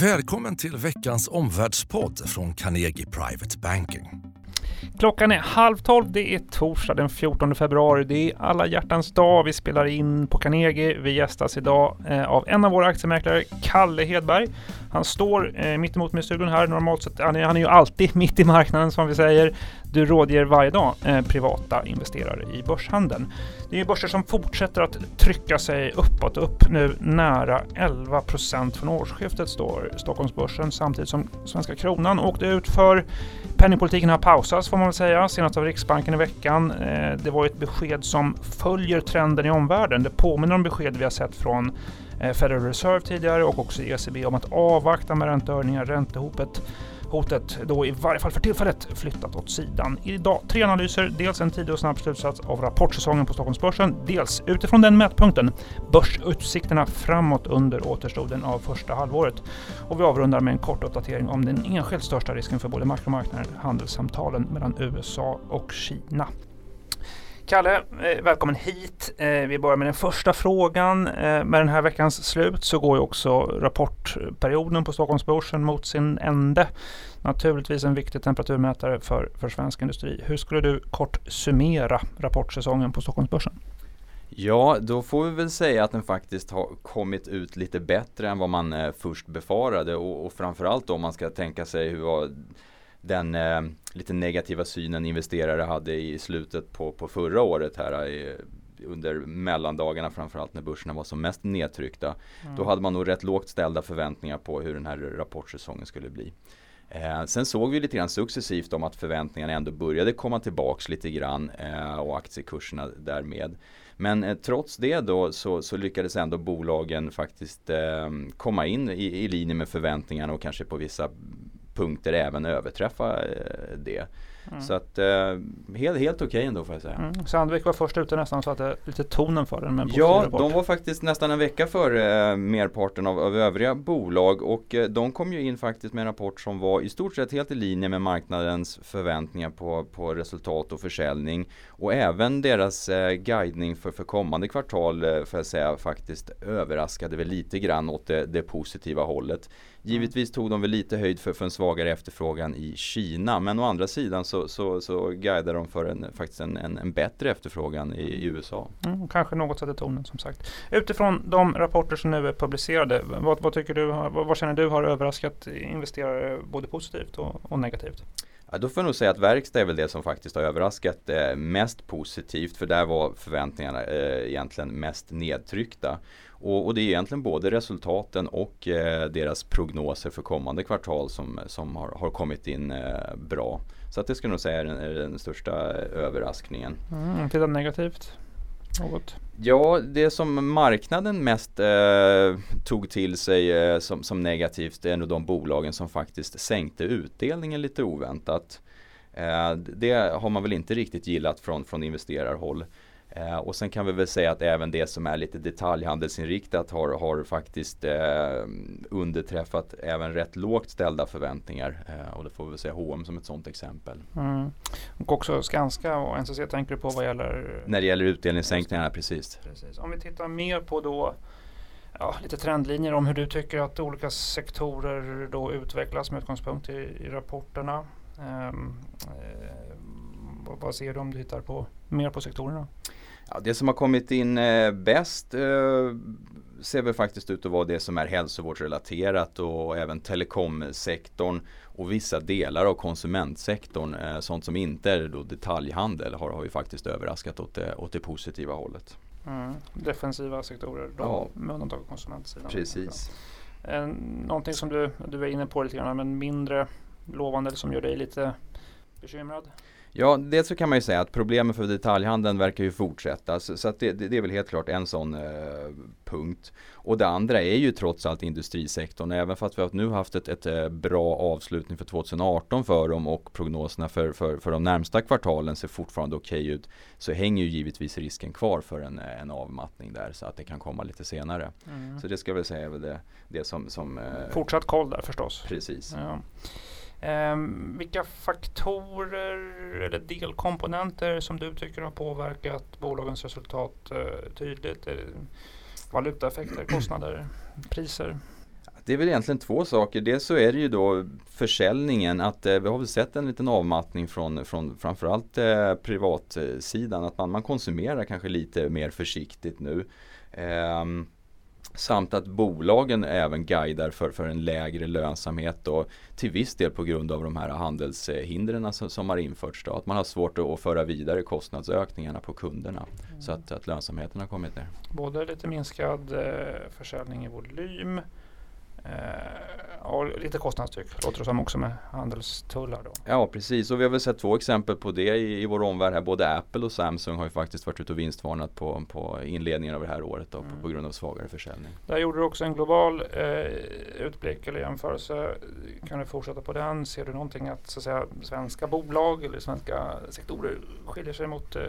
Välkommen till veckans omvärldspodd från Carnegie Private Banking. Klockan är halv tolv. Det är torsdag den 14 februari. Det är alla hjärtans dag. Vi spelar in på Carnegie. Vi gästas idag eh, av en av våra aktiemäklare, Kalle Hedberg. Han står eh, mig i studion här. Normalt sett, han är, han är ju alltid mitt i marknaden som vi säger. Du rådger varje dag eh, privata investerare i börshandeln. Det är börser som fortsätter att trycka sig uppåt, upp nu nära 11 procent från årsskiftet står Stockholmsbörsen samtidigt som svenska kronan åkte ut för penningpolitiken har pausats får man väl säga, senast av Riksbanken i veckan. Eh, det var ett besked som följer trenden i omvärlden. Det påminner om besked vi har sett från eh, Federal Reserve tidigare och också ECB om att avvakta med räntehöjningar. Räntehopet hotet då i varje fall för tillfället flyttat åt sidan. Idag tre analyser, dels en tidig och snabb slutsats av rapportsäsongen på Stockholmsbörsen, dels utifrån den mätpunkten börsutsikterna framåt under återstoden av första halvåret. Och vi avrundar med en kort uppdatering om den enskilt största risken för både makromarknaden och handelssamtalen mellan USA och Kina. Kalle, eh, välkommen hit. Eh, vi börjar med den första frågan. Eh, med den här veckans slut så går ju också rapportperioden på Stockholmsbörsen mot sin ände. Naturligtvis en viktig temperaturmätare för, för svensk industri. Hur skulle du kort summera rapportsäsongen på Stockholmsbörsen? Ja, då får vi väl säga att den faktiskt har kommit ut lite bättre än vad man först befarade och, och framförallt om man ska tänka sig hur den eh, lite negativa synen investerare hade i slutet på, på förra året här i, under mellandagarna framförallt när börserna var som mest nedtryckta. Mm. Då hade man nog rätt lågt ställda förväntningar på hur den här rapportsäsongen skulle bli. Eh, sen såg vi lite grann successivt om att förväntningarna ändå började komma tillbaks lite grann eh, och aktiekurserna därmed. Men eh, trots det då så, så, lyckades ändå bolagen faktiskt eh, komma in i, i linje med förväntningarna och kanske på vissa punkter även överträffa eh, det. Mm. Så att eh, helt, helt okej okay ändå får jag säga. Mm. Sandvik var först ute nästan så att det lite tonen för den. Med ja, rapport. de var faktiskt nästan en vecka före eh, merparten av, av övriga bolag och eh, de kom ju in faktiskt med en rapport som var i stort sett helt i linje med marknadens förväntningar på, på resultat och försäljning. Och även deras eh, guidning för, för kommande kvartal eh, får jag säga faktiskt överraskade väl lite grann åt det, det positiva hållet. Givetvis tog de väl lite höjd för, för en svagare efterfrågan i Kina men å andra sidan så, så, så guidar de för en, faktiskt en, en, en bättre efterfrågan i, i USA. Mm, kanske något sätter tonen som sagt. Utifrån de rapporter som nu är publicerade, vad, vad tycker du, vad, vad, känner du har överraskat investerare både positivt och, och negativt? Ja, då får jag nog säga att verkstad är väl det som faktiskt har överraskat eh, mest positivt för där var förväntningarna eh, egentligen mest nedtryckta. Och, och, det är egentligen både resultaten och eh, deras prognoser för kommande kvartal som, som har, har kommit in eh, bra. Så att det skulle jag nog säga är den, är den största överraskningen. Mm, titta negativt? Något. Ja, det som marknaden mest eh, tog till sig eh, som, som, negativt är nog de bolagen som faktiskt sänkte utdelningen lite oväntat. Eh, det har man väl inte riktigt gillat från, från investerarhåll. Eh, och sen kan vi väl säga att även det som är lite detaljhandelsinriktat har, har faktiskt eh, underträffat även rätt lågt ställda förväntningar. Eh, och det får vi väl säga H&M som ett sådant exempel. Mm. Och också Skanska och NCC tänker du på vad gäller? När det gäller utdelningssänkningarna, precis. precis. Om vi tittar mer på då ja, lite trendlinjer om hur du tycker att olika sektorer då utvecklas med utgångspunkt i, i rapporterna. Um, vad ser du om du tittar på mer på sektorerna? Ja, det som har kommit in eh, bäst eh, ser väl faktiskt ut att vara det som är hälsovårdsrelaterat och även telekomsektorn och vissa delar av konsumentsektorn. Eh, sånt som inte är då detaljhandel har, har ju faktiskt överraskat åt det, åt det positiva hållet. Mm. Defensiva sektorer då, ja. med undantag av konsumentsidan. Precis. Eh, någonting som du, du är inne på lite grann men mindre lovande eller som gör dig lite bekymrad? Ja, dels så kan man ju säga att problemen för detaljhandeln verkar ju fortsätta. Så, så det, det, är väl helt klart en sån eh, punkt. Och det andra är ju trots allt industrisektorn. Även fast vi har nu haft ett, ett eh, bra avslutning för 2018 för dem och prognoserna för, för, för de närmsta kvartalen ser fortfarande okej okay ut. Så hänger ju givetvis risken kvar för en, en avmattning där så att det kan komma lite senare. Mm. Så det ska jag väl säga är väl det, det som, som eh, Fortsatt koll där förstås. Precis. Ja. Um, vilka faktorer eller delkomponenter som du tycker har påverkat bolagens resultat uh, tydligt? Valutaeffekter, kostnader, priser? Det är väl egentligen två saker. Dels så är det ju då försäljningen att eh, vi har väl sett en liten avmattning från, från framförallt eh, privatsidan. Att man, man konsumerar kanske lite mer försiktigt nu. Ehm, Samt att bolagen även guidar för, för en lägre lönsamhet och till viss del på grund av de här handelshindren som, som har införts. Då. Att man har svårt att, föra vidare kostnadsökningarna på kunderna. Mm. Så att, att lönsamheten har kommit ner. Både lite minskad eh, försäljning i volym Eh, och lite kostnadstryck låter det som också med handelstullar då. Ja precis och vi har väl sett två exempel på det i, i vår omvärld här. Både Apple och Samsung har ju faktiskt varit ute och vinstvarnat på, på inledningen av det här året då, mm. på, på, grund av svagare försäljning. Där gjorde du också en global eh, utblick eller jämförelse. Kan du fortsätta på den? Ser du någonting att, så att säga, svenska bolag eller svenska sektorer skiljer sig mot eh,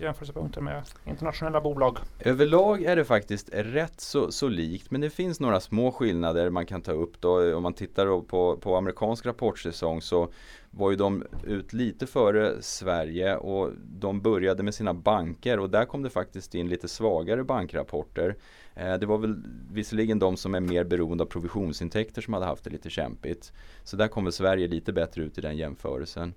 jämförelsepunkter med internationella bolag? Överlag är det faktiskt rätt så, så likt men det finns några små skillnader skillnader man kan ta upp då. Om man tittar på, på amerikansk rapportsäsong så var ju de ut lite före Sverige och de började med sina banker och där kom det faktiskt in lite svagare bankrapporter. Eh, det var väl visserligen de som är mer beroende av provisionsintäkter som hade haft det lite kämpigt. Så där kommer Sverige lite bättre ut i den jämförelsen.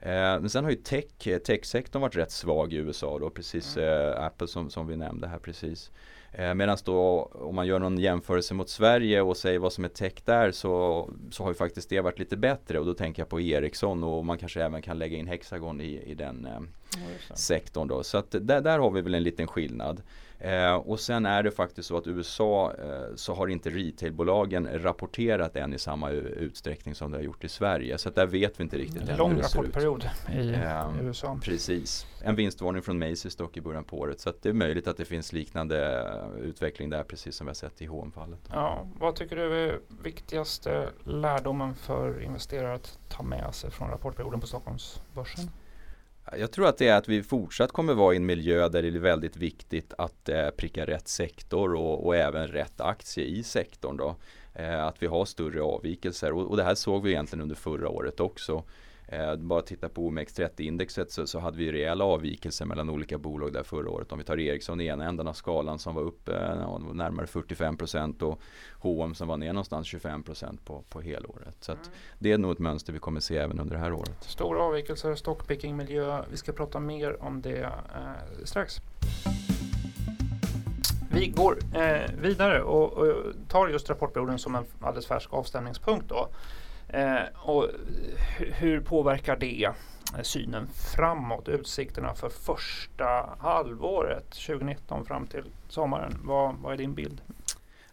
Eh, men sen har ju tech, techsektorn varit rätt svag i USA då, precis mm. eh, Apple som, som vi nämnde här precis. Eh, Medan då om man gör någon jämförelse mot Sverige och säger vad som är tech där så, så har ju faktiskt det varit lite bättre och då tänker jag på Ericsson och man kanske även kan lägga in Hexagon i, i den eh, sektorn då. Så att där, där har vi väl en liten skillnad. Eh, och sen är det faktiskt så att USA eh, så har inte retailbolagen rapporterat än i samma utsträckning som det har gjort i Sverige. Så där vet vi inte riktigt än Lång rapportperiod i eh, USA. Precis. En vinstvarning från Macy's dock i början på året. Så det är möjligt att det finns liknande eh, utveckling där precis som vi har sett i H&M-fallet. Ja, vad tycker du är viktigaste lärdomen för investerare att ta med sig från rapportperioden på Stockholmsbörsen? Jag tror att det är att vi fortsatt kommer vara i en miljö där det är väldigt viktigt att eh, pricka rätt sektor och, och, även rätt aktie i sektorn. Då. Eh, att vi har större avvikelser och, och, det här såg vi egentligen under förra året också. Eh, bara titta på OMX30-indexet så, så, hade vi rejäla avvikelser mellan olika bolag där förra året. Om vi tar Ericsson i ena änden av skalan som var upp eh, närmare 45 procent och H&M som var ner någonstans 25 procent på, på helåret. Så mm. det är nog ett mönster vi kommer se även under det här året. Stora avvikelser, stockpicking miljö. Vi ska prata mer om det eh, strax. Vi går eh, vidare och, och, tar just rapportperioden som en alldeles färsk avstämningspunkt. Då. Eh, och hur påverkar det eh, synen framåt, utsikterna för första halvåret 2019 fram till sommaren? Vad, vad är din bild?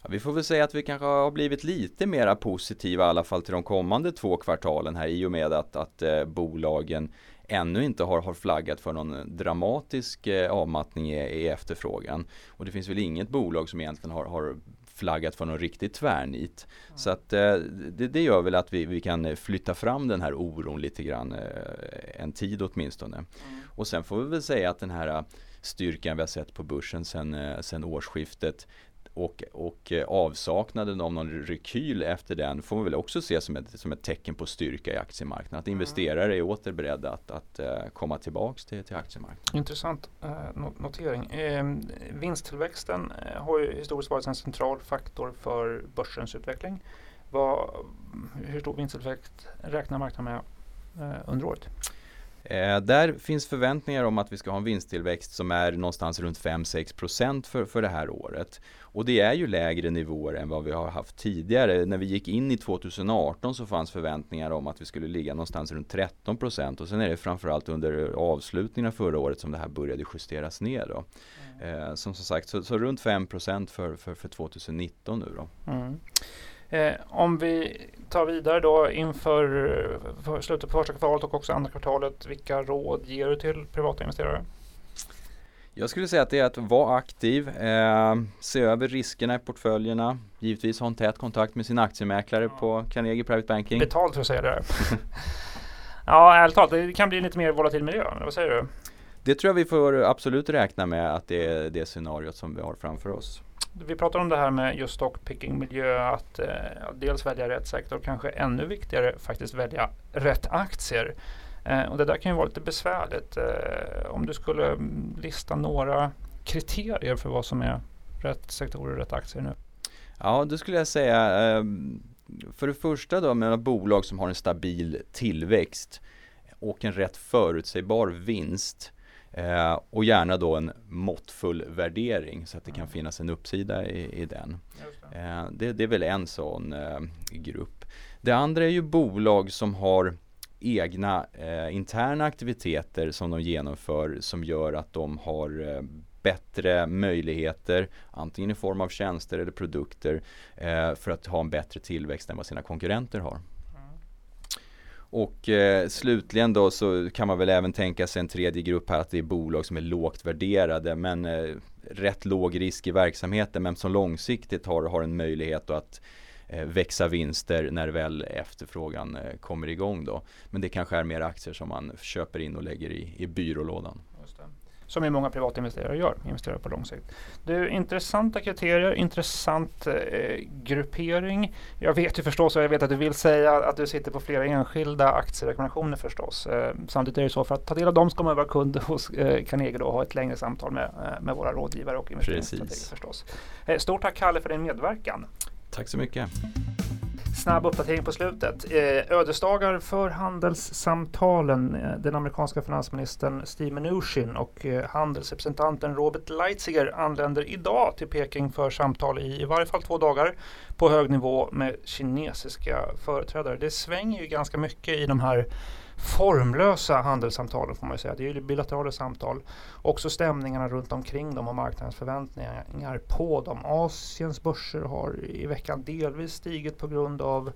Ja, vi får väl säga att vi kanske har blivit lite mera positiva i alla fall till de kommande två kvartalen här i och med att, att eh, bolagen ännu inte har, har flaggat för någon dramatisk eh, avmattning i, i, efterfrågan. Och det finns väl inget bolag som egentligen har, har flaggat för någon riktigt tvärnit. Mm. Så att eh, det, det, gör väl att vi, vi kan flytta fram den här oron lite grann eh, en tid åtminstone. Mm. Och sen får vi väl säga att den här styrkan vi har sett på börsen sen, eh, sen årsskiftet och, och eh, avsaknaden av någon rekyl efter den får man väl också se som ett, som ett tecken på styrka i aktiemarknaden. Att mm. investerare är åter beredda att, att uh, komma tillbaks till, till aktiemarknaden. Intressant uh, notering. Uh, vinsttillväxten har ju historiskt varit en central faktor för börsens utveckling. Vad, hur stor vinsttillväxt räknar marknaden med under året? Eh, där finns förväntningar om att vi ska ha en vinsttillväxt som är någonstans runt 5-6% för, för det här året. Och det är ju lägre nivåer än vad vi har haft tidigare. När vi gick in i 2018 så fanns förväntningar om att vi skulle ligga någonstans runt 13% och sen är det framförallt under avslutningen av förra året som det här började justeras ner. Då. Mm. Eh, som, som sagt, så, så runt 5% för, för, för 2019 nu då. Mm. Eh, om vi tar vidare då inför för slutet på första kvartalet och också andra kvartalet. Vilka råd ger du till privata investerare? Jag skulle säga att det är att vara aktiv, eh, se över riskerna i portföljerna, givetvis ha en tät kontakt med sin aktiemäklare ja. på Carnegie Private Banking. Betalt för att säga det. ja, ärligt talat, det kan bli lite mer volatil miljö. Vad säger du? Det tror jag vi får absolut räkna med att det är det scenariot som vi har framför oss. Vi pratar om det här med just stockpicking miljö, att eh, dels välja rätt sektor, kanske ännu viktigare faktiskt välja rätt aktier. Eh, och det där kan ju vara lite besvärligt. Eh, om du skulle lista några kriterier för vad som är rätt sektorer och rätt aktier nu? Ja, då skulle jag säga ehm, för det första då med bolag som har en stabil tillväxt och en rätt förutsägbar vinst eh, och gärna då en måttfull värdering så att det kan mm. finnas en uppsida i, i den. Det. Eh, det. det. är väl en sån eh, grupp. Det andra är ju bolag som har egna eh, interna aktiviteter som de genomför som gör att de har eh, bättre möjligheter, antingen i form av tjänster eller produkter, eh, för att ha en bättre tillväxt än vad sina konkurrenter har. Och eh, slutligen då så kan man väl även tänka sig en tredje grupp här att det är bolag som är lågt värderade men eh, rätt låg risk i verksamheten men som långsiktigt har, har en möjlighet att eh, växa vinster när väl efterfrågan eh, kommer igång då. Men det kanske är mer aktier som man köper in och lägger i, i byrålådan. Som ju många privata investerare gör, investerar på lång sikt. Du, intressanta kriterier, intressant eh, gruppering. Jag vet ju förstås, och jag vet att du vill säga att du sitter på flera enskilda aktierekommendationer förstås. Eh, samtidigt är det så, för att ta del av dem ska man vara kund hos eh, Carnegie och ha ett längre samtal med, eh, med våra rådgivare och investeringsstrateger förstås. Eh, stort tack Kalle för din medverkan. Tack så mycket. Snabb uppdatering på slutet. Eh, ödesdagar för handelssamtalen. Eh, den amerikanska finansministern Steve Mnuchin och eh, handelsrepresentanten Robert Leitziger anländer idag till Peking för samtal i i varje fall två dagar på hög nivå med kinesiska företrädare. Det svänger ju ganska mycket i de här formlösa handelssamtalen får man ju säga. Det är ju bilaterala samtal. Också stämningarna runt omkring dem och marknadens förväntningar på dem. Asiens börser har i veckan delvis stigit på grund av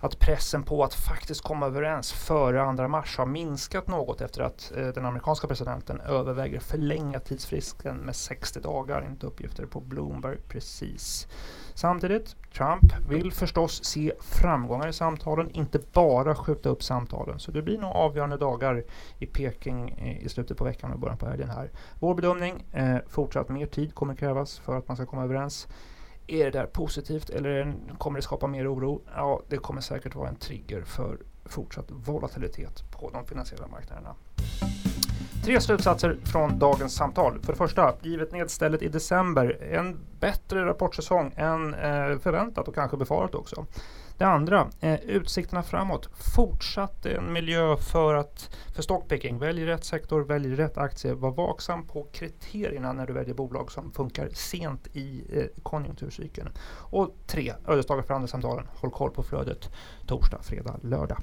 att pressen på att faktiskt komma överens före 2 mars har minskat något efter att eh, den amerikanska presidenten överväger förlänga tidsfristen med 60 dagar enligt uppgifter på Bloomberg precis. Samtidigt, Trump vill förstås se framgångar i samtalen, inte bara skjuta upp samtalen. Så det blir nog avgörande dagar i Peking eh, i slutet på veckan och början på helgen här. Vår bedömning, eh, fortsatt mer tid kommer krävas för att man ska komma överens. Är det där positivt eller kommer det skapa mer oro? Ja, det kommer säkert vara en trigger för fortsatt volatilitet på de finansiella marknaderna. Tre slutsatser från dagens samtal. För det första, givet nedstället i december, en bättre rapportsäsong än eh, förväntat och kanske befarat också. Det andra, eh, utsikterna framåt. Fortsatt en miljö för, att, för stockpicking. Välj rätt sektor, välj rätt aktie. Var vaksam på kriterierna när du väljer bolag som funkar sent i eh, konjunkturcykeln. Och tre, ödesdagar för andra samtalen, Håll koll på flödet torsdag, fredag, lördag.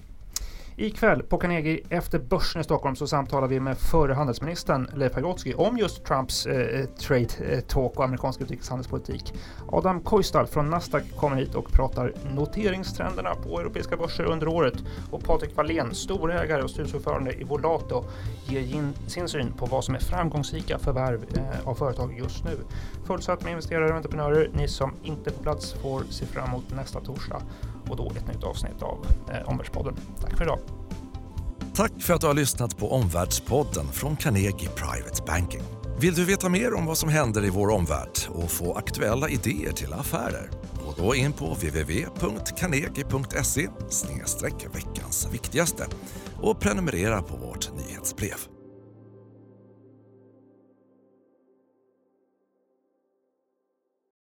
Ikväll på Carnegie efter börsen i Stockholm så samtalar vi med förre handelsministern Leif Pagrotsky om just Trumps eh, trade eh, talk och amerikansk utrikeshandelspolitik. Adam Koistal från Nasdaq kommer hit och pratar noteringstrenderna på europeiska börser under året och Patrik Wallén, storägare och styrelseordförande i Volato, ger sin syn på vad som är framgångsrika förvärv eh, av företag just nu. Fullsatt med investerare och entreprenörer. Ni som inte är på plats får se fram emot nästa torsdag och då ett nytt avsnitt av eh, Omvärldspodden. Tack för idag. Tack för att du har lyssnat på Omvärldspodden från Carnegie Private Banking. Vill du veta mer om vad som händer i vår omvärld och få aktuella idéer till affärer? Gå då in på www.carnegie.se veckans viktigaste och prenumerera på vårt nyhetsbrev.